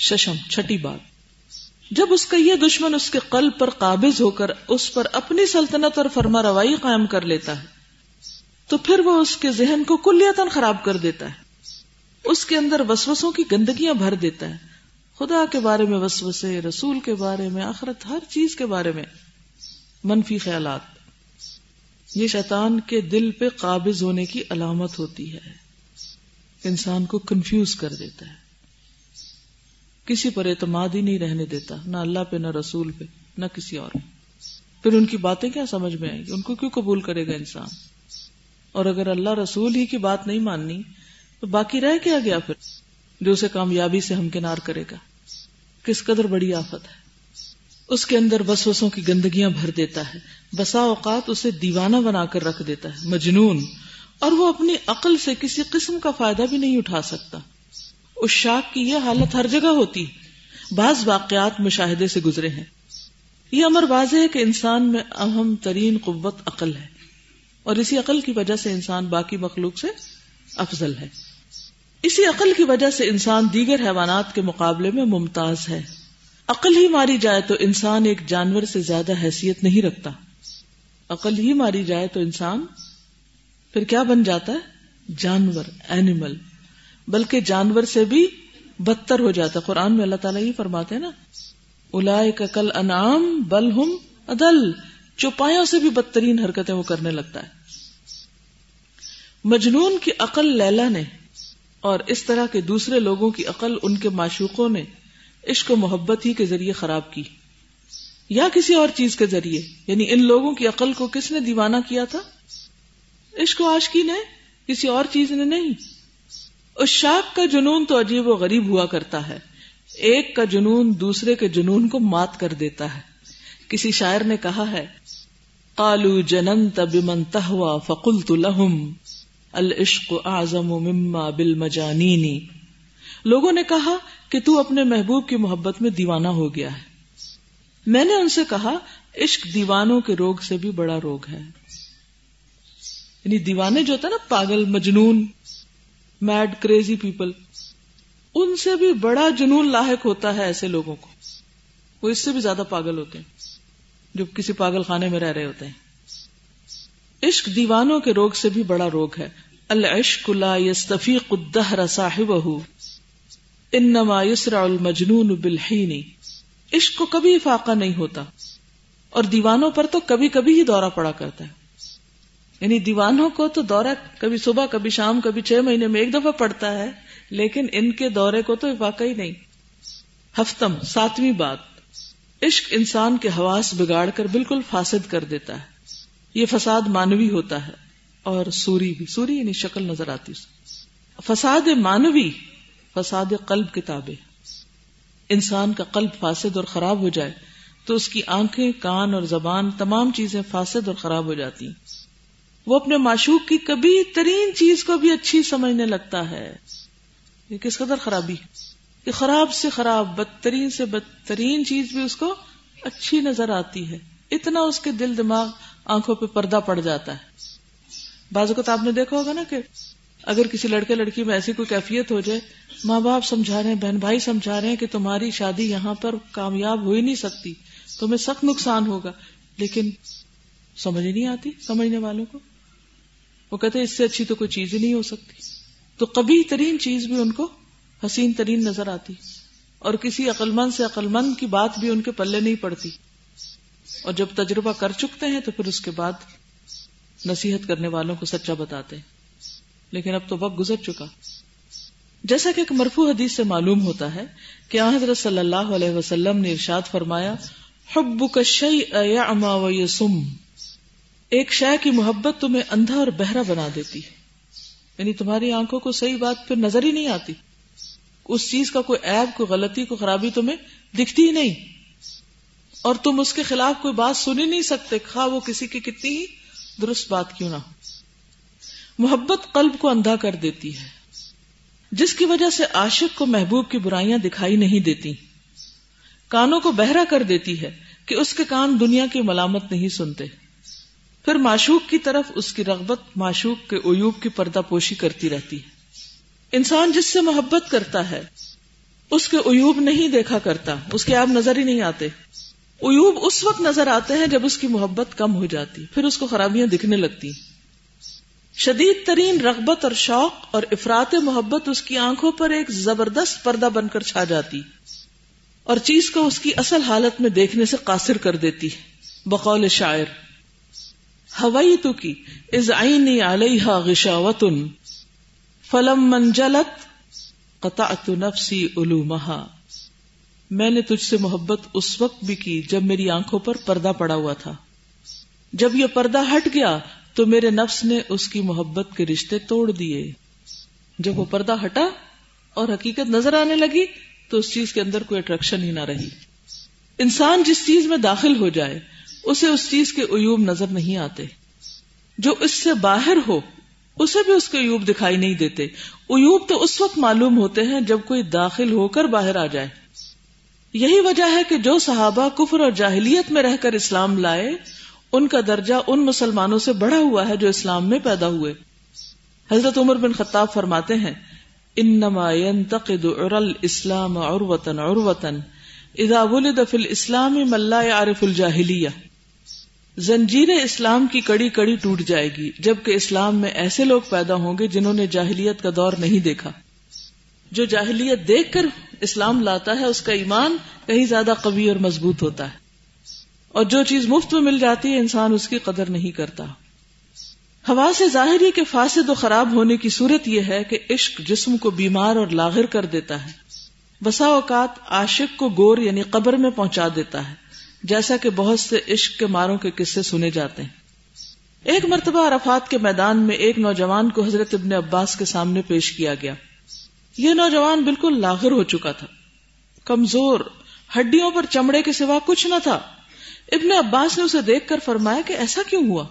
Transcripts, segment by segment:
ششم، چھٹی بات۔ جب اس کا یہ دشمن اس کے قلب پر قابض ہو کر اس پر اپنی سلطنت اور فرما روائی قائم کر لیتا ہے، تو پھر وہ اس کے ذہن کو کلیتن خراب کر دیتا ہے۔ اس کے اندر وسوسوں کی گندگیاں بھر دیتا ہے۔ خدا کے بارے میں وسوسے، رسول کے بارے میں، آخرت، ہر چیز کے بارے میں۔ منفی خیالات۔ یہ شیطان کے دل پہ قابض ہونے کی علامت ہوتی ہے۔ انسان کو کنفیوز کر دیتا ہے۔ کسی پر اعتماد ہی نہیں رہنے دیتا، نہ اللہ پہ، نہ رسول پہ، نہ کسی اور پھر ان کی باتیں کیا سمجھ میں آئیں؟ گی ان کو کیوں قبول کرے گا انسان؟ اور اگر اللہ رسول ہی کی بات نہیں ماننی، تو باقی رہ کیا گیا پھر؟ جو اسے کامیابی سے ہمکنار کرے گا۔ کس قدر بڑی آفت ہے۔ اس کے اندر وسوسوں کی گندگیاں بھر دیتا ہے۔ بسا اوقات اسے دیوانہ بنا کر رکھ دیتا ہے، مجنون۔ اور وہ اپنی عقل سے کسی قسم کا فائدہ بھی نہیں اٹھا سکتا۔ اس شاک کی یہ حالت ہر جگہ ہوتی بعض واقعات مشاہدے سے گزرے ہیں۔ یہ امر واضح ہے کہ انسان میں اہم ترین قوت عقل ہے۔ اور اسی عقل کی وجہ سے انسان باقی مخلوق سے افضل ہے۔ اسی عقل کی وجہ سے انسان دیگر حیوانات کے مقابلے میں ممتاز ہے۔ عقل ہی ماری جائے تو انسان ایک جانور سے زیادہ حیثیت نہیں رکھتا۔ عقل ہی ماری جائے تو انسان پھر کیا بن جاتا ہے؟ جانور اینیمل بلکہ جانور سے بھی بدتر ہو جاتا قرآن میں اللہ تعالیٰ ہی فرماتے ہیں نا الا کل انعام بل ہم عدل۔ چوپایوں سے بھی بدترین حرکتیں وہ کرنے لگتا ہے۔ مجنون کی عقل لیلا نے اور اس طرح کے دوسرے لوگوں کی عقل ان کے معشوقوں نے عشق و محبت ہی کے ذریعے خراب کی۔ یا کسی اور چیز کے ذریعے یعنی ان لوگوں کی عقل کو کس نے دیوانہ کیا تھا؟ عشق و عاشقی نے، کسی اور چیز نے نہیں۔ اس شاک کا جنون تو عجیب و غریب ہوا کرتا ہے۔ ایک کا جنون دوسرے کے جنون کو مات کر دیتا ہے۔ کسی شاعر نے کہا ہے قالو جننت بمن تہوا فقلت لهم، العشق اعظم مما بالمجانین لوگوں نے کہا کہ تو اپنے محبوب کی محبت میں دیوانہ ہو گیا ہے۔ میں نے ان سے کہا، عشق دیوانوں کے روگ سے بھی بڑا روگ ہے۔ یعنی دیوانے جو ہوتا ہے نا، پاگل مجنون میڈ کریزی پیپل۔ ان سے بھی بڑا جنون لاحق ہوتا ہے ایسے لوگوں کو۔ وہ اس سے بھی زیادہ پاگل ہوتے ہیں، جو کسی پاگل خانے میں رہ رہے ہوتے ہیں۔ عشق دیوانوں کے روگ سے بھی بڑا روگ ہے۔ العشق لا يستفيق الدهر صاحبه انما يسرع المجنون بالحين عشق کو کبھی فاقہ نہیں ہوتا۔ اور دیوانوں پر تو کبھی کبھی ہی دورہ پڑا کرتا ہے۔ یعنی دیوانوں کو تو دورہ کبھی صبح، کبھی شام، کبھی چھ مہینے میں ایک دفعہ پڑتا ہے، لیکن ان کے دورے کو تو فاقہ ہی نہیں۔ ہفتم، ساتویں بات۔ عشق انسان کے حواس بگاڑ کر بالکل فاسد کر دیتا ہے۔ یہ فساد مانوی ہوتا ہے اور سوری بھی۔ سوری یعنی شکل نظر آتی فساد مانوی، فساد قلب کتابیں۔ انسان کا قلب فاسد اور خراب ہو جائے تو اس کی آنکھیں، کان اور زبان تمام چیزیں فاسد اور خراب ہو جاتی ہیں۔ وہ اپنے معشوق کی کبھی ترین چیز کو بھی اچھی سمجھنے لگتا ہے۔ یہ کس قدر خرابی کہ خراب سے خراب، بدترین سے بدترین چیز بھی اس کو اچھی نظر آتی ہے۔ اتنا اس کے دل دماغ آنکھوں پہ پردہ پڑ جاتا ہے۔ بعض اوقات آپ نے دیکھا ہوگا نا کہ اگر کسی لڑکے لڑکی میں ایسی کوئی کیفیت ہو جائے، ماں باپ سمجھا رہے ہیں، بہن بھائی سمجھا رہے ہیں کہ تمہاری شادی یہاں پر کامیاب ہو ہی نہیں سکتی، تمہیں سخت نقصان ہوگا۔ لیکن سمجھ نہیں آتی، سمجھنے والوں کو۔ وہ کہتے اس سے اچھی تو کوئی چیز ہی نہیں ہو سکتی۔ تو کبھی ترین چیز بھی ان کو حسین ترین نظر آتی۔ اور کسی عقلمند سے عقلمند کی بات بھی ان کے پلے نہیں پڑتی۔ اور جب تجربہ کر چکتے ہیں تو پھر اس کے بعد نصیحت کرنے والوں کو سچا بتاتے ہیں۔ لیکن اب تو وقت گزر چکا۔ جیسا کہ ایک مرفوع حدیث سے معلوم ہوتا ہے کہ حضرت صلی اللہ علیہ وسلم نے ارشاد فرمایا حب اما و یسم ایک شے کی محبت تمہیں اندھا اور بہرا بنا دیتی ہے۔ یعنی تمہاری آنکھوں کو صحیح بات پھر نظر ہی نہیں آتی۔ اس چیز کا کوئی عیب، کوئی غلطی، کوئی خرابی تمہیں دکھتی ہی نہیں۔ اور تم اس کے خلاف کوئی بات سن ہی نہیں سکتے خواہ وہ کسی کی کتنی ہی درست بات کیوں نہ ہو۔ محبت قلب کو اندھا کر دیتی ہے۔ جس کی وجہ سے عاشق کو محبوب کی برائیاں دکھائی نہیں دیتی۔ کانوں کو بہرا کر دیتی ہے کہ اس کے کان دنیا کی ملامت نہیں سنتے۔ پھر معشوق کی طرف اس کی رغبت معشوق کے عیوب کی پردہ پوشی کرتی رہتی ہے۔ انسان جس سے محبت کرتا ہے، اس کے عیوب نہیں دیکھا کرتا، اس کے آپ نظر ہی نہیں آتے۔ عیوب اس وقت نظر آتے ہیں جب اس کی محبت کم ہو جاتی، پھر اس کو خرابیاں دکھنے لگتی۔ شدید ترین رغبت اور شوق اور افراد محبت اس کی آنکھوں پر ایک زبردست پردہ بن کر چھا جاتی۔ اور چیز کو اس کی اصل حالت میں دیکھنے سے قاصر کر دیتی۔ بقول شاعر۔ ہوئی تو کی از آئی علیہ غشاوتن فلم منجلت قطعت نفسی علومہا۔ میں نے تجھ سے محبت اس وقت بھی کی جب میری آنکھوں پر پردہ پڑا ہوا تھا۔ جب یہ پردہ ہٹ گیا تو میرے نفس نے اس کی محبت کے رشتے توڑ دیے۔ جب وہ پردہ ہٹا اور حقیقت نظر آنے لگی تو اس چیز کے اندر کوئی اٹریکشن ہی نہ رہی۔ انسان جس چیز میں داخل ہو جائے اسے اس چیز کے عیوب نظر نہیں آتے۔ جو اس سے باہر ہو، اسے بھی اس کے عیوب دکھائی نہیں دیتے۔ عیوب تو اس وقت معلوم ہوتے ہیں جب کوئی داخل ہو کر باہر آ جائے۔ یہی وجہ ہے کہ جو صحابہ کفر اور جاہلیت میں رہ کر اسلام لائے، ان کا درجہ ان مسلمانوں سے بڑھا ہوا ہے جو اسلام میں پیدا ہوئے۔ حضرت عمر بن خطاب فرماتے ہیں، انما ينتقد عرل اسلام عروتن عروتن اذا ولد في الاسلام من لا يعرف الجاہلیہ۔ زنجیر اسلام کی کڑی کڑی ٹوٹ جائے گی، جبکہ اسلام میں ایسے لوگ پیدا ہوں گے جنہوں نے جاہلیت کا دور نہیں دیکھا۔ جو جاہلیت دیکھ کر اسلام لاتا ہے، اس کا ایمان کہیں زیادہ قوی اور مضبوط ہوتا ہے۔ اور جو چیز مفت میں مل جاتی ہے، انسان اس کی قدر نہیں کرتا۔ ہوا سے ظاہری کے فاسد و خراب ہونے کی صورت یہ ہے کہ عشق جسم کو بیمار اور لاغر کر دیتا ہے۔ بسا اوقات عاشق کو گور یعنی قبر میں پہنچا دیتا ہے۔ جیسا کہ بہت سے عشق کے ماروں کے قصے سنے جاتے ہیں۔ ایک مرتبہ عرفات کے میدان میں ایک نوجوان کو حضرت ابن عباس کے سامنے پیش کیا گیا۔ یہ نوجوان بالکل لاغر ہو چکا تھا۔ کمزور، ہڈیوں پر چمڑے کے سوا کچھ نہ تھا۔ ابن عباس نے اسے دیکھ کر فرمایا کہ ایسا کیوں ہوا؟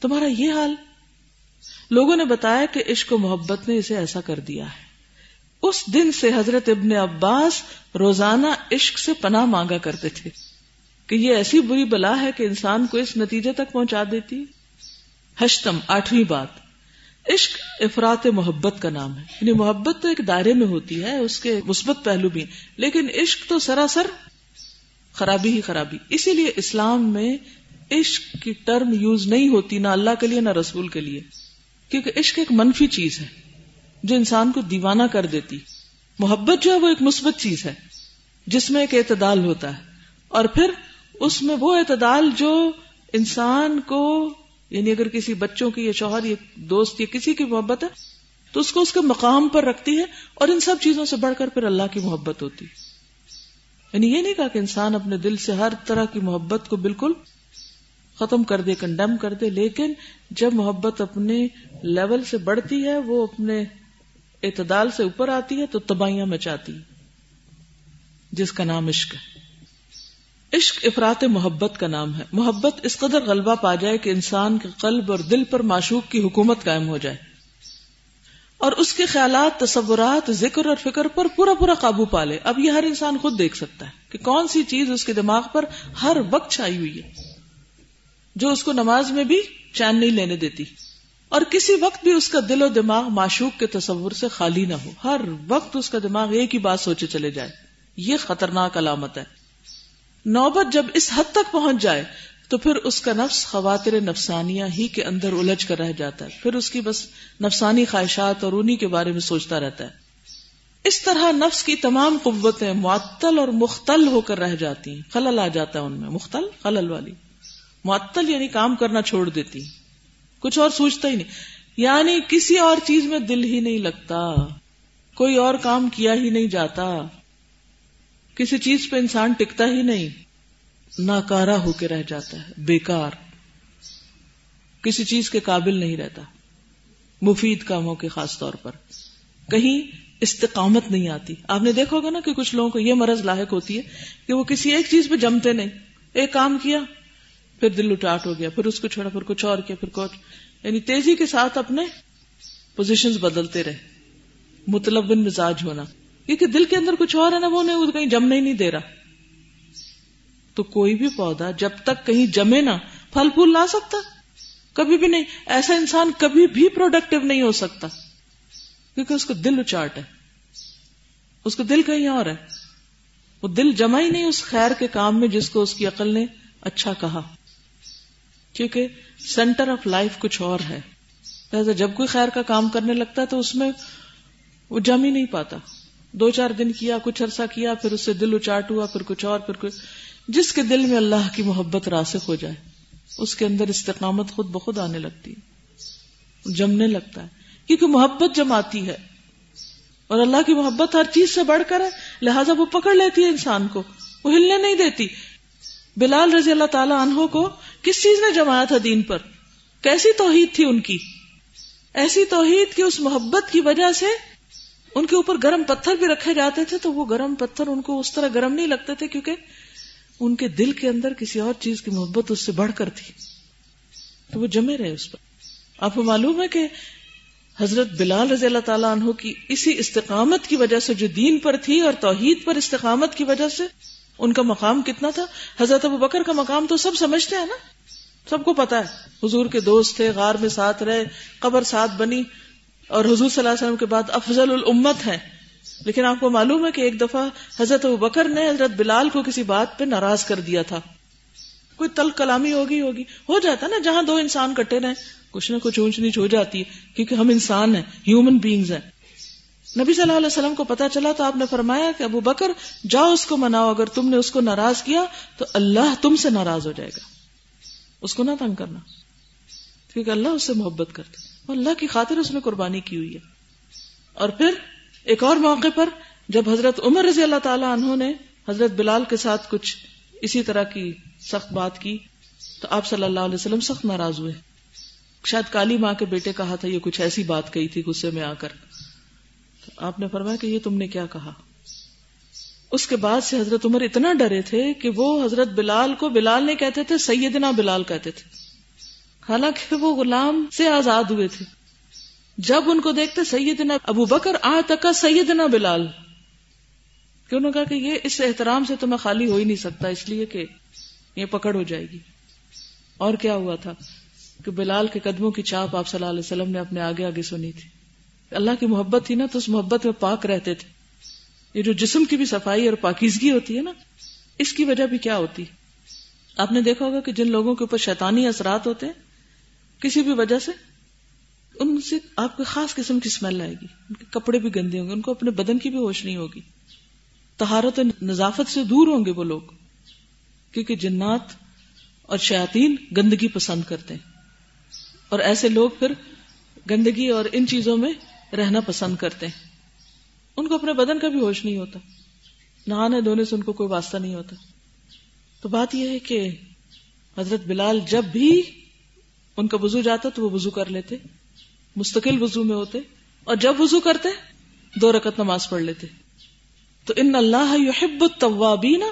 تمہارا یہ حال؟ لوگوں نے بتایا کہ عشق و محبت نے اسے ایسا کر دیا ہے۔ اس دن سے حضرت ابن عباس روزانہ عشق سے پناہ مانگا کرتے تھے۔ کہ یہ ایسی بری بلا ہے کہ انسان کو اس نتیجے تک پہنچا دیتی ہشتم، آٹھویں بات۔ عشق افراد محبت کا نام ہے۔ یعنی محبت تو ایک دائرے میں ہوتی ہے، اس کے مثبت پہلو بھی۔ لیکن عشق تو سراسر خرابی ہی خرابی۔ اسی لیے اسلام میں عشق کی ٹرم یوز نہیں ہوتی، نہ اللہ کے لیے، نہ رسول کے لیے۔ کیونکہ عشق ایک منفی چیز ہے، جو انسان کو دیوانہ کر دیتی۔ محبت جو ہے وہ ایک مثبت چیز ہے، جس میں ایک اعتدال ہوتا ہے۔ اور پھر اس میں وہ اعتدال جو انسان کو یعنی اگر کسی بچوں کی یا شوہر یا دوست یا کسی کی محبت ہے، تو اس کو اس کے مقام پر رکھتی ہے اور ان سب چیزوں سے بڑھ کر پھر اللہ کی محبت ہوتی یعنی یہ نہیں کہا کہ انسان اپنے دل سے ہر طرح کی محبت کو بالکل ختم کر دے کنڈیم کر دے، لیکن جب محبت اپنے لیول سے بڑھتی ہے، وہ اپنے اعتدال سے اوپر آتی ہے، تو تباہیاں مچاتی جس کا نام عشق ہے۔ عشق افراد محبت کا نام ہے۔ محبت اس قدر غلبہ پا جائے کہ انسان کے قلب اور دل پر معشوق کی حکومت قائم ہو جائے۔ اور اس کے خیالات، تصورات، ذکر اور فکر پر پورا پورا قابو پا لے۔ اب یہ ہر انسان خود دیکھ سکتا ہے کہ کون سی چیز اس کے دماغ پر ہر وقت چھائی ہوئی ہے، جو اس کو نماز میں بھی چین نہیں لینے دیتی۔ اور کسی وقت بھی اس کا دل و دماغ معشوق کے تصور سے خالی نہ ہو۔ ہر وقت اس کا دماغ ایک ہی بات سوچے چلے جائے۔ یہ خطرناک علامت ہے۔ نوبت جب اس حد تک پہنچ جائے تو پھر اس کا نفس خواتر نفسانیہ ہی کے اندر الجھ کر رہ جاتا ہے۔ پھر اس کی بس نفسانی خواہشات اور انہی کے بارے میں سوچتا رہتا ہے۔ اس طرح نفس کی تمام قوتیں معطل اور مختل ہو کر رہ جاتی ہیں۔ خلل آ جاتا ہے ان میں، مختل، خلل والی۔ معطل یعنی کام کرنا چھوڑ دیتی۔ کچھ اور سوچتا ہی نہیں۔ یعنی کسی اور چیز میں دل ہی نہیں لگتا۔ کوئی اور کام کیا ہی نہیں جاتا۔ کسی چیز پہ انسان ٹکتا ہی نہیں۔ ناکارا ہو کے رہ جاتا ہے، بیکار۔ کسی چیز کے قابل نہیں رہتا۔ مفید کاموں کے خاص طور پر۔ کہیں استقامت نہیں آتی۔ آپ نے دیکھا ہوگا نا کہ کچھ لوگوں کو یہ مرض لاحق ہوتی ہے کہ وہ کسی ایک چیز پہ جمتے نہیں۔ ایک کام کیا، پھر دل اٹاٹ ہو گیا، پھر اس کو چھوڑا، پھر کچھ اور کیا، پھر کچھ۔ یعنی تیزی کے ساتھ اپنے پوزیشن بدلتے رہے۔ مطلب مزاج ہونا۔ کیونکہ دل کے اندر کچھ اور ہے نا، وہ نہیں کہیں جمنے ہی نہیں دے رہا۔ تو کوئی بھی پودا جب تک کہیں جمے نا پھل پھول لا سکتا۔ کبھی بھی نہیں، ایسا انسان کبھی بھی پروڈکٹیو نہیں ہو سکتا۔ کیونکہ اس کو دل اچاٹ ہے۔ اس کو دل کہیں اور ہے۔ وہ دل جمع ہی نہیں اس خیر کے کام میں جس کو اس کی عقل نے اچھا کہا۔ کیونکہ سینٹر آف لائف کچھ اور ہے۔ جب کوئی خیر کا کام کرنے لگتا ہے تو اس میں وہ جم ہی نہیں پاتا۔ دو چار دن کیا، کچھ عرصہ کیا، پھر اس سے دل اچاٹ ہوا، پھر کچھ اور، پھر کچھ۔ جس کے دل میں اللہ کی محبت راسخ ہو جائے، اس کے اندر استقامت خود بخود آنے لگتی ہے، جمنے لگتا ہے۔ کیونکہ محبت جماتی ہے، اور اللہ کی محبت ہر چیز سے بڑھ کر ہے، لہٰذا وہ پکڑ لیتی ہے انسان کو، وہ ہلنے نہیں دیتی۔ بلال رضی اللہ تعالی عنہ کو کس چیز نے جمایا تھا دین پر؟ کیسی توحید تھی ان کی؟ ایسی توحید کی اس محبت کی وجہ سے ان کے اوپر گرم پتھر بھی رکھے جاتے تھے تو وہ گرم پتھر ان کو اس طرح گرم نہیں لگتے تھے کیونکہ ان کے دل کے اندر کسی اور چیز کی محبت اس سے بڑھ کر تھی۔ تو وہ جمے رہے اس پر۔ آپ کو معلوم ہے کہ حضرت بلال رضی اللہ تعالیٰ عنہ کی اسی استقامت کی وجہ سے جو دین پر تھی اور توحید پر استقامت کی وجہ سے ان کا مقام کتنا تھا؟ حضرت ابو بکر کا مقام تو سب سمجھتے ہیں نا؟ سب کو پتا ہے۔ حضور کے دوست تھے، غار میں ساتھ رہے، قبر ساتھ بنی۔ اور حضور صلی اللہ علیہ وسلم کے بعد افضل الامت ہے لیکن آپ کو معلوم ہے کہ ایک دفعہ حضرت ابو بکر نے حضرت بلال کو کسی بات پہ ناراض کر دیا تھا۔ کوئی تل کلامی ہوگی ہوگی۔ ہو جاتا نا جہاں دو انسان کٹے رہے کچھ نہ کچھ اونچ نیچ ہو جاتی ہے، کیونکہ ہم انسان ہیں ہیومن بینگز ہیں۔ نبی صلی اللہ علیہ وسلم کو پتا چلا تو آپ نے فرمایا کہ ابو بکر، جاؤ اس کو مناؤ، اگر تم نے اس کو ناراض کیا تو اللہ تم سے ناراض ہو جائے گا۔ اس کو نہ تنگ کرنا، کیونکہ اللہ اس سے محبت کرتے اللہ کی خاطر اس نے قربانی کی ہوئی ہے۔ اور پھر ایک اور موقع پر جب حضرت عمر رضی اللہ تعالی عنہ نے حضرت بلال کے ساتھ کچھ اسی طرح کی سخت بات کی، تو آپ صلی اللہ علیہ وسلم سخت ناراض ہوئے۔ شاید کالی ماں کے بیٹے کہا تھا، یہ کچھ ایسی بات کہی تھی، غصے میں آ کر۔ تو آپ نے فرمایا کہ یہ تم نے کیا کہا؟ اس کے بعد سے حضرت عمر اتنا ڈرے تھے کہ وہ حضرت بلال کو بلال نہیں کہتے تھے، سیدنا بلال کہتے تھے۔ حالانکہ وہ غلام سے آزاد ہوئے تھے۔ جب ان کو دیکھتے سیدنا ابو بکر آ تک سیدنا بلال۔ کہ انہوں نے کہا کہ یہ اس احترام سے تو میں خالی ہو ہی نہیں سکتا، اس لیے کہ یہ پکڑ ہو جائے گی۔ اور کیا ہوا تھا کہ بلال کے قدموں کی چاپ آپ صلی اللہ علیہ وسلم نے اپنے آگے آگے سنی تھی۔ اللہ کی محبت تھی نا، تو اس محبت میں پاک رہتے تھے۔ یہ جو جسم کی بھی صفائی اور پاکیزگی ہوتی ہے نا، اس کی وجہ بھی کیا ہوتی؟ آپ نے دیکھا ہوگا کہ جن لوگوں کے اوپر شیطانی اثرات ہوتے ہیں کسی بھی وجہ سے ان سے آپ کو خاص قسم کی اسمیل آئے گی۔ ان کے کپڑے بھی گندے ہوں گے، ان کو اپنے بدن کی بھی ہوش نہیں ہوگی۔ تہارت نظافت سے دور ہوں گے وہ لوگ، کیونکہ جنات اور شیاطین گندگی پسند کرتے ہیں۔ اور ایسے لوگ پھر گندگی اور ان چیزوں میں رہنا پسند کرتے ہیں۔ ان کو اپنے بدن کا بھی ہوش نہیں ہوتا۔ نہانے دھونے سے ان کو کوئی واسطہ نہیں ہوتا۔ تو بات یہ ہے کہ حضرت بلال جب بھی ان کا وضو جاتا تو وہ وضو کر لیتے، مستقل وضو میں ہوتے، اور جب وضو کرتے، دو رکت نماز پڑھ لیتے۔ تو ان اللہ یحب التوابین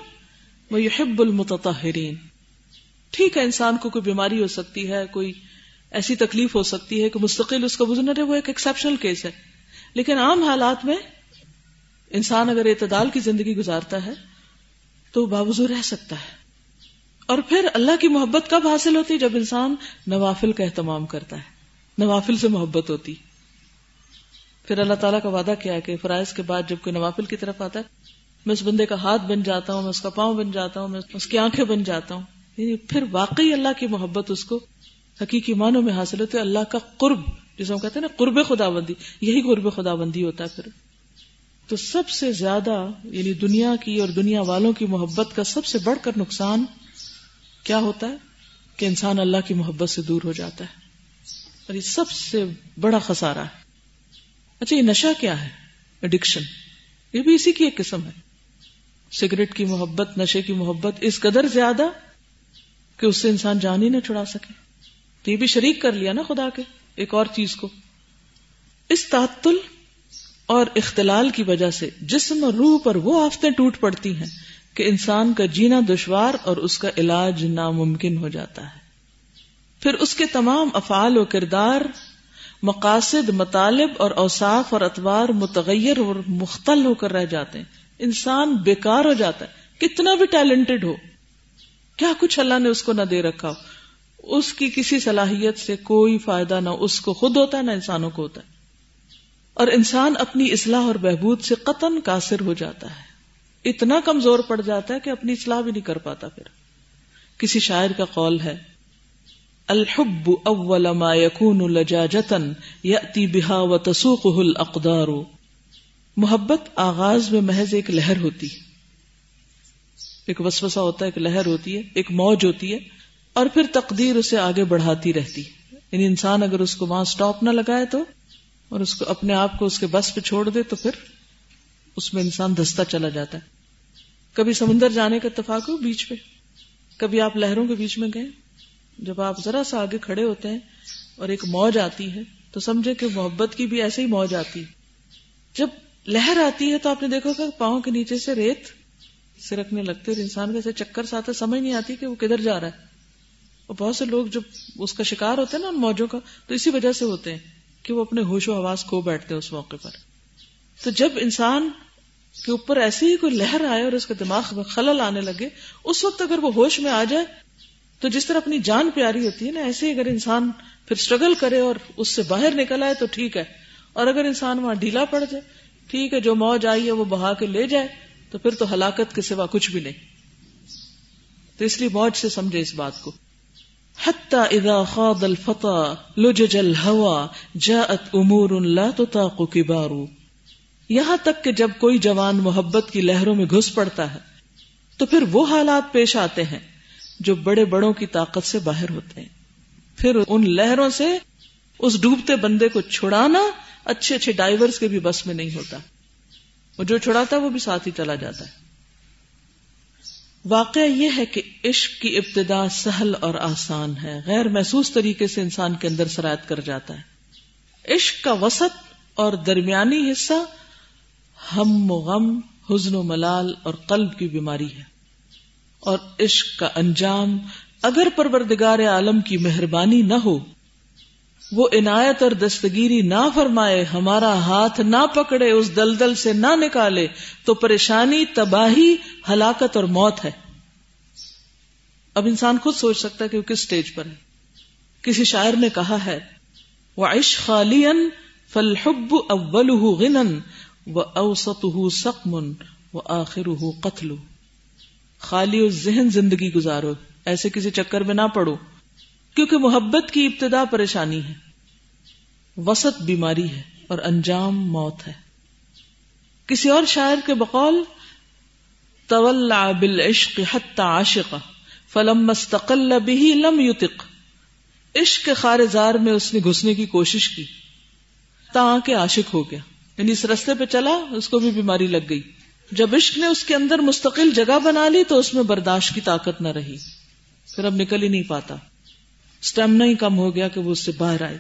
و یحب المتطہرین۔ ٹھیک ہے، انسان کو کوئی بیماری ہو سکتی ہے، کوئی ایسی تکلیف ہو سکتی ہے کہ مستقل اس کا وضو نہ رہے، وہ ایک ایکسپشنل کیس ہے۔ لیکن عام حالات میں انسان اگر اعتدال کی زندگی گزارتا ہے، تو باوضو رہ سکتا ہے۔ اور پھر اللہ کی محبت کب حاصل ہوتی؟ جب انسان نوافل کا اہتمام کرتا ہے۔ نوافل سے محبت ہوتی۔ پھر اللہ تعالیٰ کا وعدہ کیا ہے کہ فرائض کے بعد جب کوئی نوافل کی طرف آتا ہے، میں اس بندے کا ہاتھ بن جاتا ہوں، میں اس کا پاؤں بن جاتا ہوں، میں اس کی آنکھیں بن جاتا ہوں۔ یعنی پھر واقعی اللہ کی محبت اس کو حقیقی معنوں میں حاصل ہوتی ہے۔ اللہ کا قرب، جسے ہم کہتے ہیں نا، قرب خدا بندی یہی قرب خدا بندی ہوتا ہے پھر۔ تو سب سے زیادہ یعنی دنیا کی اور دنیا والوں کی محبت کا سب سے بڑھ کر نقصان کیا ہوتا ہے کہ انسان اللہ کی محبت سے دور ہو جاتا ہے اور یہ سب سے بڑا خسارا ہے۔ اچھا یہ نشہ کیا ہے؟ اڈکشن یہ بھی اسی کی ایک قسم ہے۔ سگریٹ کی محبت، نشے کی محبت اس قدر زیادہ کہ اس سے انسان جان ہی نہ چھڑا سکے۔ تو یہ بھی شریک کر لیا نا خدا کے ایک اور چیز کو۔ اس تعطل اور اختلال کی وجہ سے جسم اور روح پر وہ آفتیں ٹوٹ پڑتی ہیں کہ انسان کا جینا دشوار اور اس کا علاج ناممکن ہو جاتا ہے۔ پھر اس کے تمام افعال و کردار، مقاصد، مطالب اور اوصاف اور اتوار متغیر اور مختل ہو کر رہ جاتے ہیں۔ انسان بیکار ہو جاتا ہے۔ کتنا بھی ٹیلنٹڈ ہو، کیا کچھ اللہ نے اس کو نہ دے رکھا ہو؟ اس کی کسی صلاحیت سے کوئی فائدہ نہ، اس کو خود ہوتا ہے نہ انسانوں کو ہوتا ہے۔ اور انسان اپنی اصلاح اور بہبود سے قطن کاثر ہو جاتا ہے۔ اتنا کمزور پڑ جاتا ہے کہ اپنی اصلاح بھی نہیں کر پاتا پھر۔ کسی شاعر کا قول ہے، الحب اول ما يكون لجاجتا ياتي بها وتسوقه الاقدار۔ محبت آغاز میں محض ایک لہر ہوتی ایک وسوسہ ہوتا ہے، ایک لہر ہوتی ہے، ایک موج ہوتی ہے، اور پھر تقدیر اسے آگے بڑھاتی رہتی یعنی انسان اگر اس کو وہاں سٹاپ نہ لگائے تو، اور اس کو اپنے آپ کو اس کے بس پہ چھوڑ دے تو پھر اس میں انسان دستا چلا جاتا ہے۔ کبھی سمندر جانے کا اتفاق ہو بیچ پہ؟ کبھی آپ لہروں کے بیچ میں گئے؟ جب آپ ذرا سا آگے کھڑے ہوتے ہیں اور ایک موج آتی ہے، تو سمجھے کہ محبت کی بھی ایسے ہی موج آتی ہے۔ جب لہر آتی ہے تو آپ نے دیکھا کہ پاؤں کے نیچے سے ریت سرکنے لگتے اور انسان کے چکر سے آتا سمجھ نہیں آتی کہ وہ کدھر جا رہا ہے۔ اور بہت سے لوگ جب اس کا شکار ہوتے ہیں نا ان موجوں کا، تو اسی وجہ سے ہوتے ہیں کہ وہ اپنے ہوش و حواس کھو بیٹھتے ہیں اس موقع پر۔ تو جب انسان کے اوپر ایسی ہی کوئی لہر آئے اور اس کے دماغ میں خلل آنے لگے، اس وقت اگر وہ ہوش میں آ جائے، تو جس طرح اپنی جان پیاری ہوتی ہے نا، ایسے ہی اگر انسان پھر اسٹرگل کرے اور اس سے باہر نکل آئے تو ٹھیک ہے۔ اور اگر انسان وہاں ڈھیلا پڑ جائے، ٹھیک ہے، جو موج آئی ہے وہ بہا کے لے جائے، تو پھر تو ہلاکت کے سوا کچھ بھی نہیں۔ تو اس لیے موج سے سمجھے اس بات کو۔ اذا خاض الفتى لجج الهوى جاءت امور لا تطاق كبار یہاں تک کہ جب کوئی جوان محبت کی لہروں میں گھس پڑتا ہے، تو پھر وہ حالات پیش آتے ہیں جو بڑے بڑوں کی طاقت سے باہر ہوتے ہیں۔ پھر ان لہروں سے اس ڈوبتے بندے کو چھڑانا اچھے اچھے ڈائیورز کے بھی بس میں نہیں ہوتا۔ وہ جو چھڑاتا ہے وہ بھی ساتھ ہی چلا جاتا ہے۔ واقعہ یہ ہے کہ عشق کی ابتدا سہل اور آسان ہے، غیر محسوس طریقے سے انسان کے اندر سرایت کر جاتا ہے۔ عشق کا وسط اور درمیانی حصہ ہم و غم، حزن و ملال اور قلب کی بیماری ہے۔ اور عشق کا انجام اگر پروردگار عالم کی مہربانی نہ ہو، وہ عنایت اور دستگیری نہ فرمائے، ہمارا ہاتھ نہ پکڑے، اس دلدل سے نہ نکالے، تو پریشانی، تباہی، ہلاکت اور موت ہے۔ اب انسان خود سوچ سکتا ہے کہ وہ کس سٹیج پر ہے۔ کسی شاعر نے کہا ہے وہ عش خالی فلحب اول غنن و اوسط سقمن و آخر قتل خالی اور ذہن زندگی گزارو، ایسے کسی چکر میں نہ پڑو، کیونکہ محبت کی ابتدا پریشانی ہے۔ وسط بیماری ہے اور انجام موت ہے۔ کسی اور شاعر کے بقول بالعشق حتى عاشق فلم مستقل به لم يطق عشق کے خارزار میں اس نے گھسنے کی کوشش کی تاکہ عاشق ہو گیا۔ یعنی اس رستے پہ چلا، اس کو بھی بیماری لگ گئی۔ جب عشق نے اس کے اندر مستقل جگہ بنا لی تو اس میں برداشت کی طاقت نہ رہی۔ پھر اب نکل ہی نہیں پاتا۔ اسٹیمنا ہی کم ہو گیا کہ وہ اس سے باہر آئے۔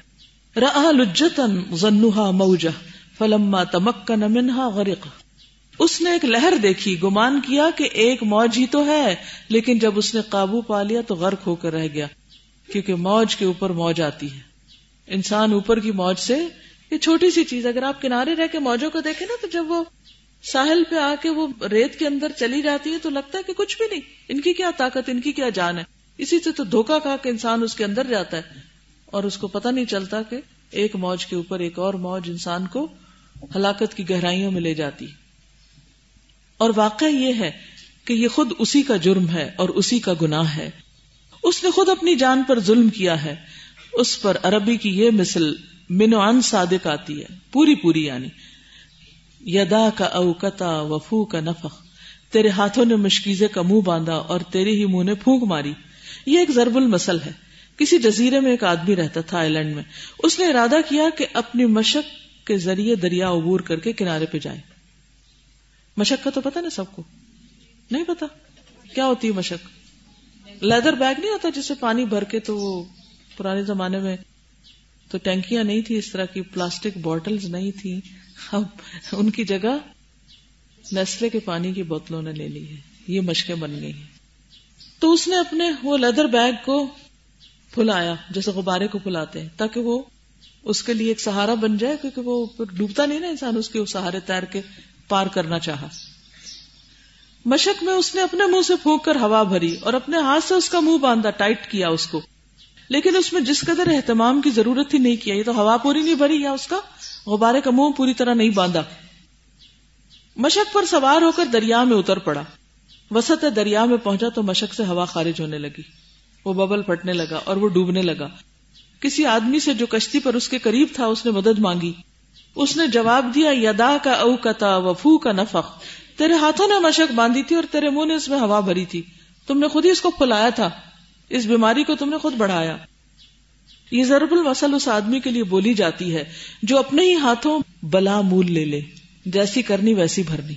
رہا لجتن ذنوہا موجہ، فلما تمکن منہا غرق اس نے ایک لہر دیکھی، گمان کیا کہ ایک موج ہی تو ہے، لیکن جب اس نے قابو پا لیا تو غرق ہو کر رہ گیا، کیونکہ موج کے اوپر موج آتی ہے۔ انسان اوپر کی موج سے یہ چھوٹی سی چیز اگر آپ کنارے رہ کے موجوں کو دیکھیں نا، تو جب وہ ساحل پہ آ کے وہ ریت کے اندر چلی جاتی ہے تو لگتا ہے کہ کچھ بھی نہیں۔ ان کی کیا طاقت، ان کی کیا جان ہے۔ اسی سے تو دھوکا کھا کے انسان اس کے اندر جاتا ہے۔ اور اس کو پتہ نہیں چلتا کہ ایک موج کے اوپر ایک اور موج انسان کو ہلاکت کی گہرائیوں میں لے جاتی۔ اور واقع یہ ہے کہ یہ خود اسی کا جرم ہے اور اسی کا گناہ ہے۔ اس نے خود اپنی جان پر ظلم کیا ہے۔ اس پر عربی کی یہ مثل منوان صادق آتی ہے۔ پوری پوری یعنی یدا کا اوکتا وفو کا نفق تیرے ہاتھوں نے مشکیزے کا منہ باندھا اور تیرے ہی منہ نے پھونک ماری۔ یہ ایک ضرب المسل ہے۔ کسی جزیرے میں ایک آدمی رہتا تھا آئی لینڈ میں۔ اس نے ارادہ کیا کہ اپنی مشق کے ذریعے دریا عبور کر کے کنارے پہ جائے۔ مشق کا تو پتا نا سب کو؟ نہیں پتا کیا ہوتی ہے مشق؟ لیدر بیگ نہیں ہوتا جسے پانی بھر کے تو وہ پرانے زمانے میں تو ٹینکیاں نہیں تھی اس طرح کی پلاسٹک بوٹلز نہیں تھی اب ان کی جگہ نیسلے کے پانی کی بوتلوں نے لے لی ہے یہ مشقیں بن گئی ہیں۔ تو اس نے اپنے وہ لیدر بیگ کو پھلایا، جیسے غبارے کو پھلاتے ہیں، تاکہ وہ اس کے لیے ایک سہارا بن جائے، کیونکہ وہ ڈوبتا نہیں نا انسان، اس کے سہارے تیر کے پار کرنا چاہا۔ مشق میں اس نے اپنے منہ سے پھونک کر ہوا بھری اور اپنے ہاتھ سے اس کا منہ باندھا، ٹائٹ کیا اس کو۔ لیکن اس میں جس قدر اہتمام کی ضرورت ہی نہیں کیا، یہ تو ہوا پوری نہیں بھری یا اس کا غبارے کا منہ پوری طرح نہیں باندھا۔ مشق پر سوار ہو کر دریا میں اتر پڑا۔ وسط دریا میں پہنچا تو مشق سے ہوا خارج ہونے لگی۔ وہ ببل پھٹنے لگا اور وہ ڈوبنے لگا۔ کسی آدمی سے جو کشتی پر اس کے قریب تھا، اس نے مدد مانگی۔ اس نے جواب دیا، یدا کا او کتا وفو کا نفق۔ تیرے ہاتھوں نے مشق باندھی تھی اور تیرے منہ نے اس میں ہوا بھری تھی۔ تم نے خود ہی اس کو پھلایا تھا۔ اس بیماری کو تم نے خود بڑھایا۔ یہ ضرب المسل اس آدمی کے لیے بولی جاتی ہے جو اپنے ہی ہاتھوں بلا مول لے لے، جیسی کرنی ویسی بھرنی۔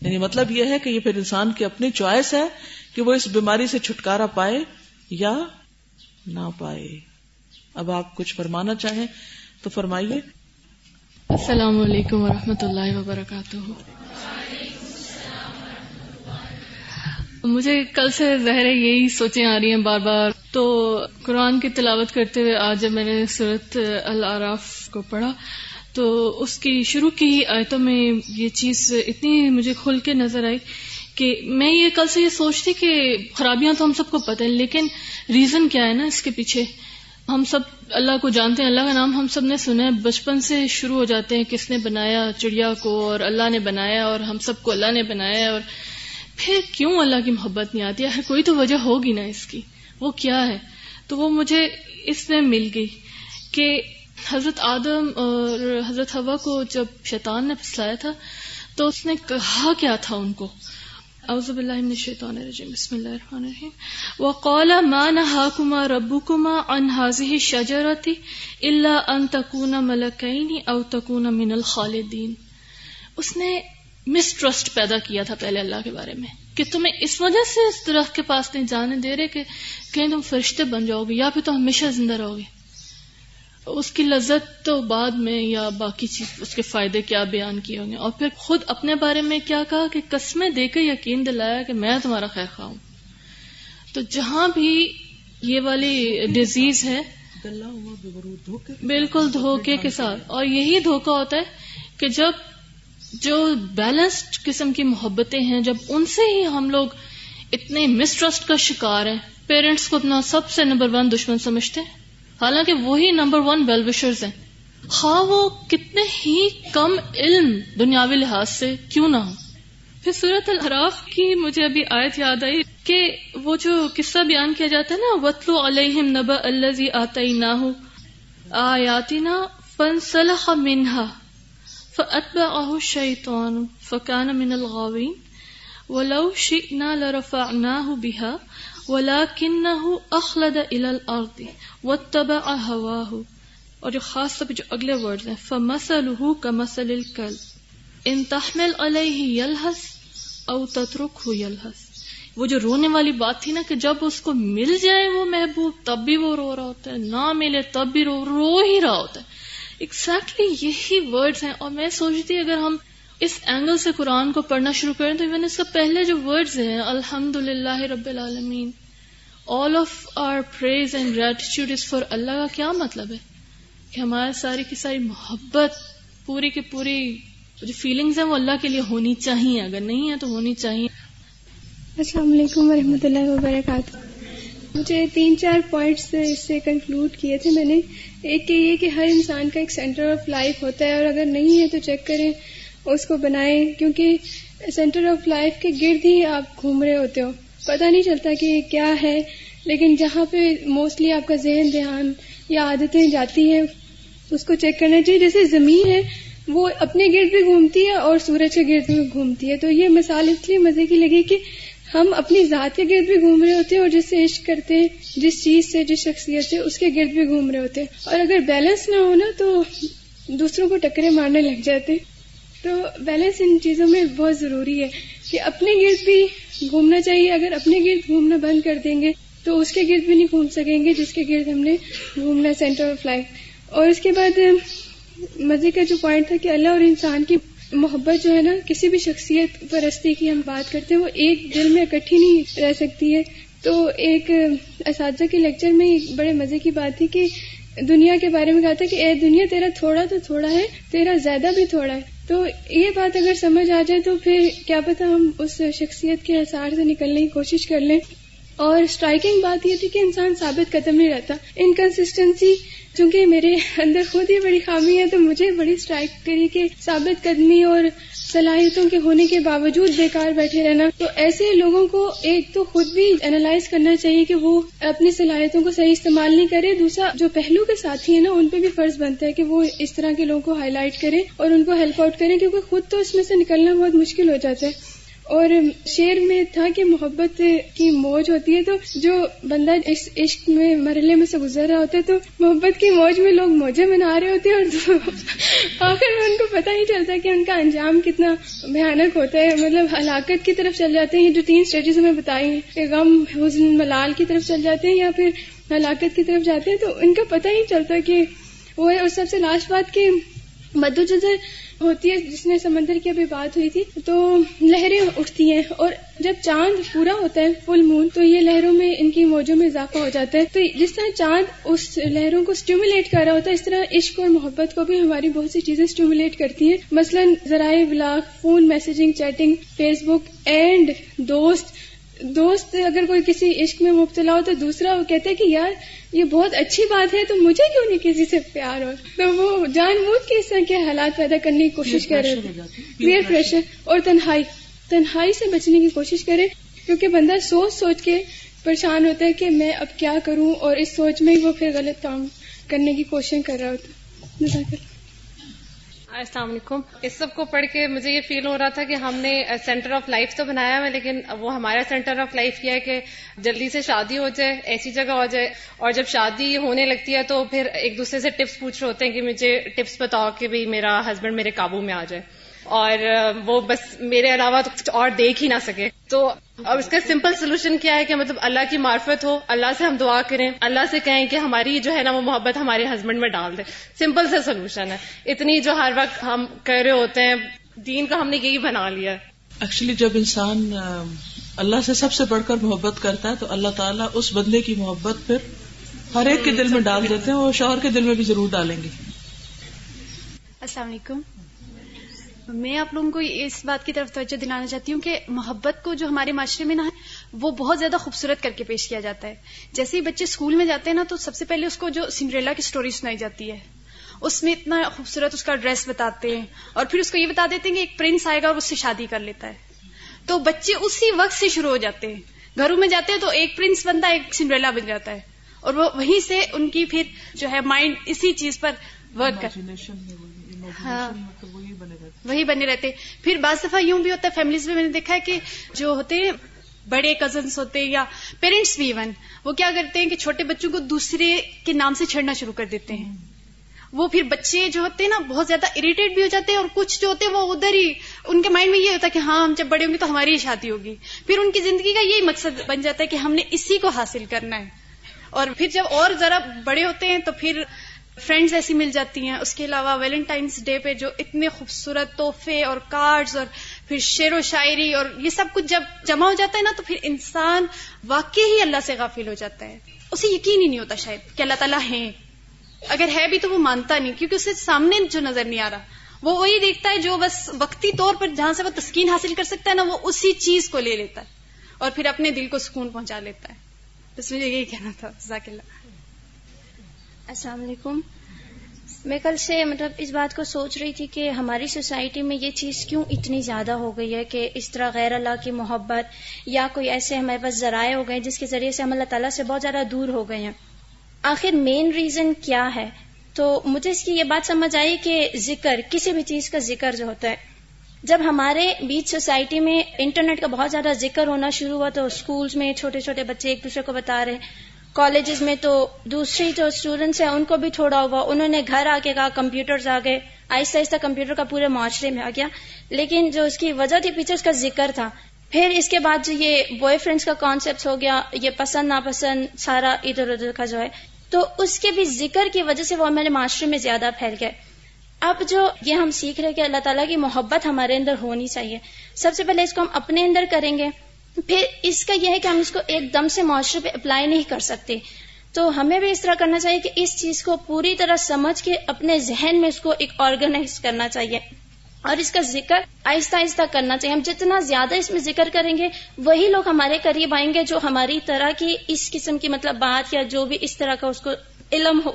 یعنی مطلب یہ ہے کہ یہ پھر انسان کی اپنی چوائس ہے کہ وہ اس بیماری سے چھٹکارا پائے یا نہ پائے۔ اب آپ کچھ فرمانا چاہیں تو فرمائیے۔ السلام علیکم ورحمۃ اللہ وبرکاتہ۔ مجھے کل سے ظاہر یہی سوچیں آ رہی ہیں بار بار۔ تو قرآن کی تلاوت کرتے ہوئے آج جب میں نے صورت العراف کو پڑھا، تو اس کی شروع کی آیتوں میں یہ چیز اتنی مجھے کھل کے نظر آئی کہ میں یہ کل سے یہ سوچتی کہ خرابیاں تو ہم سب کو پتہ ہیں، لیکن ریزن کیا ہے نا اس کے پیچھے؟ ہم سب اللہ کو جانتے ہیں، اللہ کا نام ہم سب نے سنا ہے۔ بچپن سے شروع ہو جاتے ہیں، کس نے بنایا چڑیا کو، اور اللہ نے بنایا، اور ہم سب کو اللہ نے بنایا، اور پھر کیوں اللہ کی محبت نہیں آتی؟ ہے کوئی تو وجہ ہوگی نا اس کی۔ وہ کیا ہے؟ تو وہ مجھے اس میں مل گئی کہ حضرت آدم اور حضرت ہوا کو جب شیطان نے پھسلایا تھا، تو اس نے کہا کیا تھا ان کو؟ اعوذ باللہ من الشیطان الرجیم۔ بسم اللہ الرحمن الرحیم۔ وقال ما نهاكما ربكما عن هذه الشجرة الا ان تكونا ملكين او تكونا من الخالدين اس نے مسٹرسٹ پیدا کیا تھا پہلے اللہ کے بارے میں کہ تمہیں اس وجہ سے اس درخت کے پاس نہیں جانے دے رہے کہ کہیں تم فرشتے بن جاؤ گے یا پھر تم ہمیشہ زندہ رہو گے اس کی لذت تو بعد میں یا باقی چیز اس کے فائدے کیا بیان کیے ہوں گے؟ اور پھر خود اپنے بارے میں کیا کہا کہ قسمیں دے کے یقین دلایا کہ میں تمہارا خیر خواہ ہوں۔ تو جہاں بھی یہ والی ڈیزیز ہے بالکل دھوکے کے ساتھ۔ اور یہی دھوکا ہوتا ہے کہ جب جو بیلنسڈ قسم کی محبتیں ہیں، جب ان سے ہی ہم لوگ اتنے مسٹرسٹ کا شکار ہیں پیرنٹس کو اپنا سب سے نمبر ون دشمن سمجھتے ہیں۔ حالانکہ وہی نمبر ون ویل وشرز ہیں۔ خواہ وہ کتنے ہی کم علم دنیاوی لحاظ سے کیوں نہ ہو پھر صورت الحراف کی مجھے ابھی آیت یاد آئی کہ وہ جو قصہ بیان کیا جاتا ہے نا وطلو علیہم نبا الزی آتی نہ ہو آیاتی نا فن صلاح منہا فأتبعه الشيطان فكان من الغاوين ولو شئنا لرفعناه بها ولكنه أخلد إلى الأرض واتبع هواه۔ اور جو خاص طور پہ جو اگلے ورڈ ہیں، فمثله كمثل الكلب۔ ان تحمل عليه يلهث او تتركه يلهث۔ وہ جو رونے والی بات تھی نا کہ جب اس کو مل جائے وہ محبوب، تب بھی وہ رو رہا ہوتا ہے۔ نہ ملے تب بھی رو رو ہی رہا ہوتا ہے۔ ایگزیکٹلی exactly یہی ورڈز ہیں اور میں سوچتی اگر ہم اس اینگل سے قرآن کو پڑھنا شروع کریں تو ایون اس کا پہلے جو ورڈز ہیں الحمد للہ رب العالمین all of our praise and gratitude is for Allah کا کیا مطلب ہے؟ کہ ہمارے ساری کی ساری محبت، پوری کی پوری جو فیلنگز ہیں وہ اللہ کے لیے ہونی چاہیے، اگر نہیں ہے تو ہونی چاہیے۔ السلام علیکم ورحمۃ اللہ وبرکاتہ۔ مجھے تین چار پوائنٹس اس سے کنکلوڈ کیے تھے میں نے۔ ایک کہ یہ کہ ہر انسان کا ایک سینٹر آف لائف ہوتا ہے اور اگر نہیں ہے تو چیک کریں اس کو بنائیں، کیونکہ سینٹر آف لائف کے گرد ہی آپ گھوم رہے ہوتے ہو۔ پتہ نہیں چلتا کہ کیا ہے، لیکن جہاں پہ موسٹلی آپ کا ذہن، دھیان یا عادتیں جاتی ہیں، اس کو چیک کرنا چاہیے۔ جیسے زمین ہے، وہ اپنے گرد بھی گھومتی ہے اور سورج کے گرد بھی گھومتی ہے۔ تو یہ مثال اس لیے مزے کی لگی کہ ہم اپنی ذات کے گرد بھی گھوم رہے ہوتے ہیں اور جس سے عشق کرتے ہیں، جس چیز سے، جس شخصیت سے اس کے گرد بھی گھوم رہے ہوتے ہیں۔ اور اگر بیلنس نہ ہونا تو دوسروں کو ٹکرے مارنے لگ جاتے تو بیلنس ان چیزوں میں بہت ضروری ہے کہ اپنے گرد بھی گھومنا چاہیے۔ اگر اپنے گرد گھومنا بند کر دیں گے تو اس کے گرد بھی نہیں گھوم سکیں گے جس کے گرد ہم نے گھومنا سینٹر آف لائف اور اس کے بعد مزے کا جو پوائنٹ تھا کہ اللہ اور انسان کی محبت جو ہے نا، کسی بھی شخصیت پرستی کی ہم بات کرتے ہیں، وہ ایک دل میں اکٹھی نہیں رہ سکتی ہے۔ تو ایک اساتذہ کے لیکچر میں بڑے مزے کی بات تھی کہ دنیا کے بارے میں کہا تھا کہ، اے دنیا، تیرا تھوڑا تو تھوڑا ہے، تیرا زیادہ بھی تھوڑا ہے۔ تو یہ بات اگر سمجھ آ جائے تو پھر کیا پتا ہم اس شخصیت کے اثار سے نکلنے کی کوشش کر لیں۔ اور اسٹرائکنگ بات یہ تھی کہ انسان ثابت قدم نہیں رہتا۔ انکنسٹنسی چونکہ میرے اندر خود ہی بڑی خامی ہے، تو مجھے بڑی اسٹرائک کری کہ ثابت قدمی اور صلاحیتوں کے ہونے کے باوجود بیکار بیٹھے رہنا۔ تو ایسے لوگوں کو ایک تو خود بھی اینالائز کرنا چاہیے کہ وہ اپنی صلاحیتوں کو صحیح استعمال نہیں کرے۔ دوسرا، جو پہلو کے ساتھی ہیں نا، ان پہ بھی فرض بنتا ہے کہ وہ اس طرح کے لوگوں کو ہائی لائٹ کریں اور ان کو ہیلپ آؤٹ کریں، کیونکہ خود تو اس میں سے نکلنا بہت مشکل ہو جاتا ہے۔ اور شعر میں تھا کہ محبت کی موج ہوتی ہے تو جو بندہ اس عشق میں مرحلے میں سے گزر رہا ہوتا ہے تو محبت کی موج میں لوگ موجے منا رہے ہوتے ہیں اور آخر میں ان کو پتہ ہی چلتا ہے کہ ان کا انجام کتنا بھیانک ہوتا ہے۔ مطلب ہلاکت کی طرف چل جاتے ہیں جو تین اسٹیٹز میں بتائی ہیں، کہ غم، حزن، ملال کی طرف چل جاتے ہیں یا پھر ہلاکت کی طرف جاتے ہیں تو ان کا پتہ ہی چلتا کہ وہ ہے۔ اور سب سے لاسٹ بات کہ مدو جزر ہوتی ہے، جس نے سمندر کی ابھی بات ہوئی تھی، تو لہریں اٹھتی ہیں اور جب چاند پورا ہوتا ہے فل مون تو یہ لہروں میں، ان کی موجوں میں اضافہ ہو جاتا ہے۔ تو جس طرح چاند اس لہروں کو اسٹیمولیٹ کر رہا ہوتا ہے، اس طرح عشق اور محبت کو بھی ہماری بہت سی چیزیں اسٹیمولیٹ کرتی ہیں۔ مثلاً ذرائع blog phone messaging chatting Facebook and دوست دوست اگر کوئی کسی عشق میں مبتلا ہو تو دوسرا وہ کہتے کہ یار یہ بہت اچھی بات ہے تو مجھے کیوں نہیں کسی سے پیار؟ ہو تو وہ جان بوجھ کے اس طرح کے حالات پیدا کرنے کی کوشش کر رہے تھے پیئر پریشر اور تنہائی تنہائی سے بچنے کی کوشش کرے کیونکہ بندہ سوچ سوچ کے پریشان ہوتا ہے کہ میں اب کیا کروں اور اس سوچ میں ہی وہ پھر غلط کام کرنے کی کوشش کر رہا ہوتا السلام علیکم۔ اس سب کو پڑھ کے مجھے یہ فیل ہو رہا تھا کہ ہم نے سینٹر آف لائف تو بنایا ہے، لیکن وہ ہمارا سینٹر آف لائف یہ ہے کہ جلدی سے شادی ہو جائے، ایسی جگہ ہو جائے، اور جب شادی ہونے لگتی ہے تو پھر ایک دوسرے سے ٹپس پوچھ رہے ہوتے ہیں کہ مجھے ٹپس بتاؤ کہ بھائی میرا ہسبینڈ میرے قابو میں آ جائے۔ اور وہ بس میرے علاوہ تو کچھ اور دیکھ ہی نہ سکے۔ تو اب اس کا سمپل سولوشن کیا ہے کہ مطلب اللہ کی معرفت ہو اللہ سے ہم دعا کریں اللہ سے کہیں کہ ہماری جو ہے نا وہ محبت ہمارے ہسبینڈ میں ڈال دے۔ سمپل سے سولوشن ہے۔ اتنی جو ہر وقت ہم کہہ رہے ہوتے ہیں دین کا ہم نے یہی بنا لیا۔ ایکچولی جب انسان اللہ سے سب سے بڑھ کر محبت کرتا ہے تو اللہ تعالیٰ اس بندے کی محبت پھر ہر ایک کے دل میں ڈال دیتے ہیں وہ شوہر کے دل میں بھی ضرور ڈالیں گے۔ السلام علیکم۔ میں آپ لوگوں کو اس بات کی طرف توجہ دلانا چاہتی ہوں کہ محبت کو جو ہمارے معاشرے میں نا ہے وہ بہت زیادہ خوبصورت کر کے پیش کیا جاتا ہے۔ جیسے ہی بچے اسکول میں جاتے ہیں نا تو سب سے پہلے اس کو جو سنڈریلا کی سٹوری سنائی جاتی ہے۔ اس میں اتنا خوبصورت اس کا ڈریس بتاتے ہیں اور پھر اس کو یہ بتا دیتے ہیں کہ ایک پرنس آئے گا اور اس سے شادی کر لیتا ہے۔ تو بچے اسی وقت سے شروع ہو جاتے ہیں۔ گھروں میں جاتے ہیں تو ایک پرنس بنتا ہے ایک سنڈریلا بن جاتا ہے۔ اور وہ وہیں سے ان کی پھر جو ہے مائنڈ اسی چیز پر ورک کر ہاں۔ وہی بنے رہتے۔ پھر بعض دفعہ یوں بھی ہوتا ہے فیملیز میں میں نے دیکھا ہے کہ جو ہوتے ہیں، بڑے کزنس ہوتے یا پیرنٹس بھی ایون وہ کیا کرتے ہیں کہ چھوٹے بچوں کو دوسرے کے نام سے چھڑنا شروع کر دیتے ہیں۔ وہ پھر بچے جو ہوتے ہیں نا، بہت زیادہ اریٹیٹ بھی ہو جاتے ہیں اور کچھ جو ہوتے ہیں، وہ ادھر ہی، ان کے مائنڈ میں یہ ہوتا ہے کہ ہاں ہم جب بڑے ہوں گے تو ہماری ہی شادی ہوگی۔ پھر ان کی زندگی کا یہی مقصد بن جاتا ہے کہ ہم نے اسی کو حاصل کرنا ہے۔ اور پھر جب اور ذرا بڑے ہوتے ہیں تو پھر فرینڈز ایسی مل جاتی ہیں، اس کے علاوہ ویلنٹائنس ڈے پہ جو اتنے خوبصورت تحفے اور کارڈز اور پھر شعر و شاعری اور یہ سب کچھ جب جمع ہو جاتا ہے نا تو پھر انسان واقعی ہی اللہ سے غافل ہو جاتا ہے۔ اسے یقین ہی نہیں ہوتا شاید کہ اللہ تعالیٰ ہے اگر ہے بھی تو وہ مانتا نہیں، کیونکہ اسے سامنے جو نظر نہیں آ رہا۔ وہ وہی دیکھتا ہے جو بس وقتی طور پر جہاں سے وہ تسکین حاصل کر سکتا ہے نا، وہ اسی چیز کو لے لیتا ہے اور پھر اپنے دل کو سکون پہنچا لیتا ہے۔ بس مجھے یہی کہنا تھا ذاکر اللہ۔ السلام علیکم۔ میں کل سے مطلب اس بات کو سوچ رہی تھی کہ ہماری سوسائٹی میں یہ چیز کیوں اتنی زیادہ ہو گئی ہے کہ اس طرح غیر اللہ کی محبت یا کوئی ایسے ہمارے پاس ذرائع ہو گئے جس کے ذریعے سے ہم اللہ تعالیٰ سے بہت زیادہ دور ہو گئے ہیں۔ آخر مین ریزن کیا ہے؟ تو مجھے اس کی یہ بات سمجھ آئی کہ ذکر، کسی بھی چیز کا ذکر جو ہوتا ہے۔ جب ہمارے بیچ سوسائٹی میں انٹرنیٹ کا بہت زیادہ ذکر ہونا شروع ہوا تو اسکولز میں چھوٹے چھوٹے بچے ایک دوسرے کو بتا رہے کالجز میں تو دوسری جو اسٹوڈینٹس ہیں، ان کو بھی تھوڑا ہوا۔ انہوں نے گھر آ کے کہا کمپیوٹرز آ گئے آہستہ آہستہ کمپیوٹر کا پورے معاشرے میں آ گیا۔ لیکن جو اس کی وجہ تھی، پیچھے اس کا ذکر تھا۔ پھر اس کے بعد جو یہ بوائے فرینڈس کا کانسیپٹ ہو گیا، یہ پسند، ناپسند، سارا ادھر ادھر کا جو ہے۔ تو اس کے بھی ذکر کی وجہ سے وہ ہمارے معاشرے میں زیادہ پھیل گئے۔ اب جو یہ ہم سیکھ رہے کہ اللہ تعالیٰ کی محبت ہمارے اندر ہونی چاہیے۔ سب سے پہلے اس کو ہم اپنے اندر کریں گے۔ پھر اس کا یہ ہے کہ ہم اس کو ایک دم سے معاشرے پہ اپلائی نہیں کر سکتے۔ تو ہمیں بھی اس طرح کرنا چاہیے کہ اس چیز کو پوری طرح سمجھ کے اپنے ذہن میں اس کو ایک آرگنائز کرنا چاہیے۔ اور اس کا ذکر آہستہ آہستہ کرنا چاہیے۔ ہم جتنا زیادہ اس میں ذکر کریں گے، وہی لوگ ہمارے قریب آئیں گے جو ہماری طرح کی اس قسم کی مطلب بات یا جو بھی اس طرح کا اس کو علم ہو،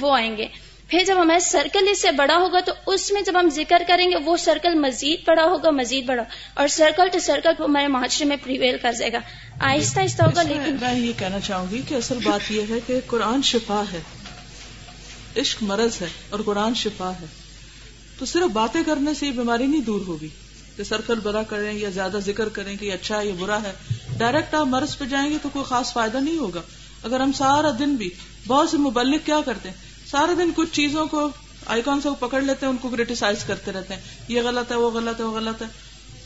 وہ آئیں گے۔ پھر جب ہمارا سرکل اس سے بڑا ہوگا تو اس میں جب ہم ذکر کریں گے وہ سرکل مزید بڑا ہوگا مزید بڑا۔ اور سرکل ٹو سرکل ہمارے معاشرے میں پریویل کر جائے گا۔ آہستہ آہستہ ہوگا لیکن میں یہ کہنا چاہوں گی کہ اصل بات یہ ہے کہ قرآن شفا ہے۔ عشق مرض ہے اور قرآن شفا ہے۔ تو صرف باتیں کرنے سے یہ بیماری نہیں دور ہوگی کہ سرکل بڑا کریں یا زیادہ ذکر کریں کہ اچھا یہ برا ہے۔ ڈائریکٹ آپ مرض پہ جائیں گے تو کوئی خاص فائدہ نہیں ہوگا۔ اگر ہم سارا دن بھی بہت سے مبلک کیا کرتے ہیں؟ سارا دن کچھ چیزوں کو آئیکن سے وہ پکڑ لیتے ہیں، ان کو کریٹیسائز کرتے رہتے ہیں۔ یہ غلط ہے، وہ غلط ہے، وہ غلط ہے۔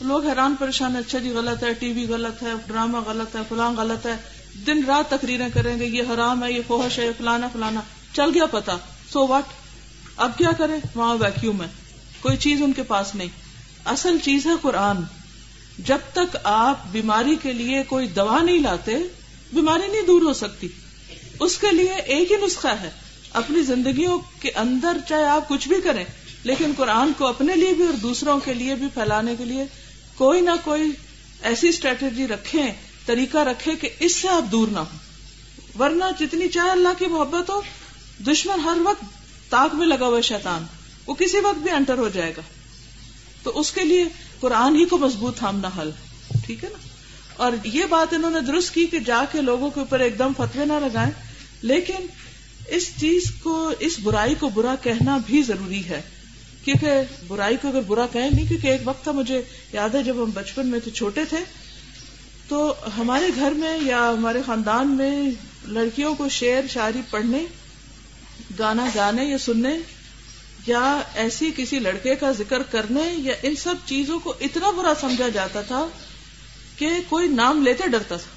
لوگ حیران پریشان ہے اچھا جی غلط ہے، ٹی وی غلط ہے، ڈرامہ غلط ہے، فلاں غلط ہے۔ دن رات تقریریں کریں گے، یہ حرام ہے، یہ فوہش ہے، یہ فلانا فلانا۔ چل گیا پتا سو واٹ اب کیا کریں؟ وہاں ویکیوم ہے۔ کوئی چیز ان کے پاس نہیں۔ اصل چیز ہے قرآن۔ جب تک آپ بیماری کے لیے کوئی دوا نہیں لاتے، بیماری نہیں دور ہو سکتی۔ اس کے لیے ایک ہی نسخہ ہے۔ اپنی زندگیوں کے اندر چاہے آپ کچھ بھی کریں، لیکن قرآن کو اپنے لیے بھی اور دوسروں کے لیے بھی پھیلانے کے لیے کوئی نہ کوئی ایسی اسٹریٹجی رکھیں، طریقہ رکھے کہ اس سے آپ دور نہ ہو ورنہ جتنی چاہے اللہ کی محبت ہو، دشمن ہر وقت تاک میں لگا ہوا شیطان۔ وہ کسی وقت بھی انٹر ہو جائے گا۔ تو اس کے لیے قرآن ہی کو مضبوط تھامنا حل ٹھیک ہے نا؟ اور یہ بات انہوں نے درست کی کہ جا کے لوگوں کے اوپر ایک دم فتوے نہ لگائیں، لیکن اس چیز کو، اس برائی کو برا کہنا بھی ضروری ہے۔ کیونکہ برائی کو اگر برا کہیں نہیں، کیونکہ ایک وقت تھا مجھے یاد ہے جب ہم بچپن میں تو چھوٹے تھے۔ تو ہمارے گھر میں یا ہمارے خاندان میں لڑکیوں کو شعر، شاعری پڑھنے، گانا گانے یا سننے یا ایسی کسی لڑکے کا ذکر کرنے یا ان سب چیزوں کو اتنا برا سمجھا جاتا تھا کہ کوئی نام لیتے ڈرتا تھا۔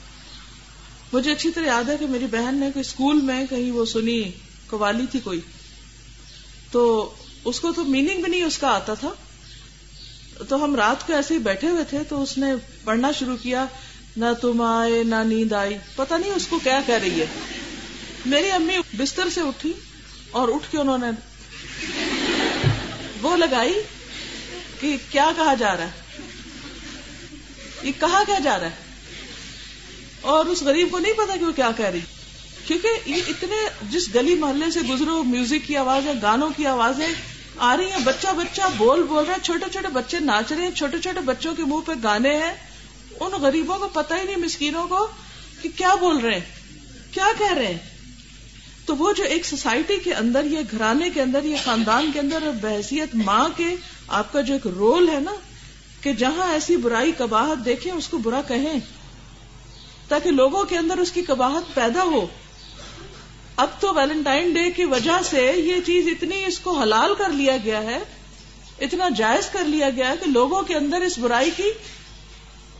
مجھے اچھی طرح یاد ہے کہ میری بہن نے کوئی اسکول میں کہیں وہ سنی، قوالی تھی کوئی۔ تو اس کو تو میننگ بھی نہیں اس کا آتا تھا۔ تو ہم رات کو ایسے ہی بیٹھے ہوئے تھے تو اس نے پڑھنا شروع کیا، نہ تم آئے، نہ نیند آئی۔ پتہ نہیں اس کو کیا کہہ رہی ہے۔ میری امی بستر سے اٹھی اور اٹھ کے انہوں نے وہ لگائی کہ کیا کہا جا رہا ہے۔ یہ کہا کیا جا رہا ہے؟ اور اس غریب کو نہیں پتا کہ وہ کیا کہہ رہی۔ کیونکہ یہ اتنے جس گلی محلے سے گزرو میوزک کی آوازیں، گانوں کی آوازیں آ رہی ہیں، بچہ بچہ بول بول رہا ہے، چھوٹے چھوٹے بچے ناچ رہے ہیں، چھوٹے چھوٹے بچوں کے منہ پہ گانے ہیں۔ ان غریبوں کو پتہ ہی نہیں، مسکینوں کو کہ کیا بول رہے ہیں، کیا کہہ رہے ہیں۔ تو وہ جو ایک سوسائٹی کے اندر، یہ گھرانے کے اندر، یہ خاندان کے اندر بحثیت ماں کے آپ کا جو ایک رول ہے نا، کہ جہاں ایسی برائی، کباہت دیکھیں، اس کو برا کہیں۔ تاکہ لوگوں کے اندر اس کی کباہت پیدا ہو۔ اب تو ویلنٹائن ڈے کی وجہ سے یہ چیز اتنی اس کو حلال کر لیا گیا ہے، اتنا جائز کر لیا گیا ہے کہ لوگوں کے اندر اس برائی کی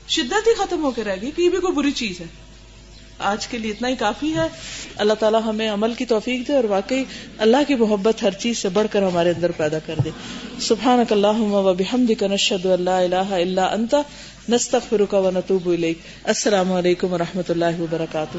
شدت ہی ختم ہو کے رہ گئی کہ یہ بھی کوئی بری چیز ہے۔ آج کے لیے اتنا ہی کافی ہے۔ اللہ تعالیٰ ہمیں عمل کی توفیق دے اور واقعی اللہ کی محبت ہر چیز سے بڑھ کر ہمارے اندر پیدا کر دے۔ سبحان اللہ و بحمد نشد اللہ اللہ اللہ انتا نستغفرک و نتوب الیک. السلام علیکم و رحمۃ اللہ وبرکاتہ.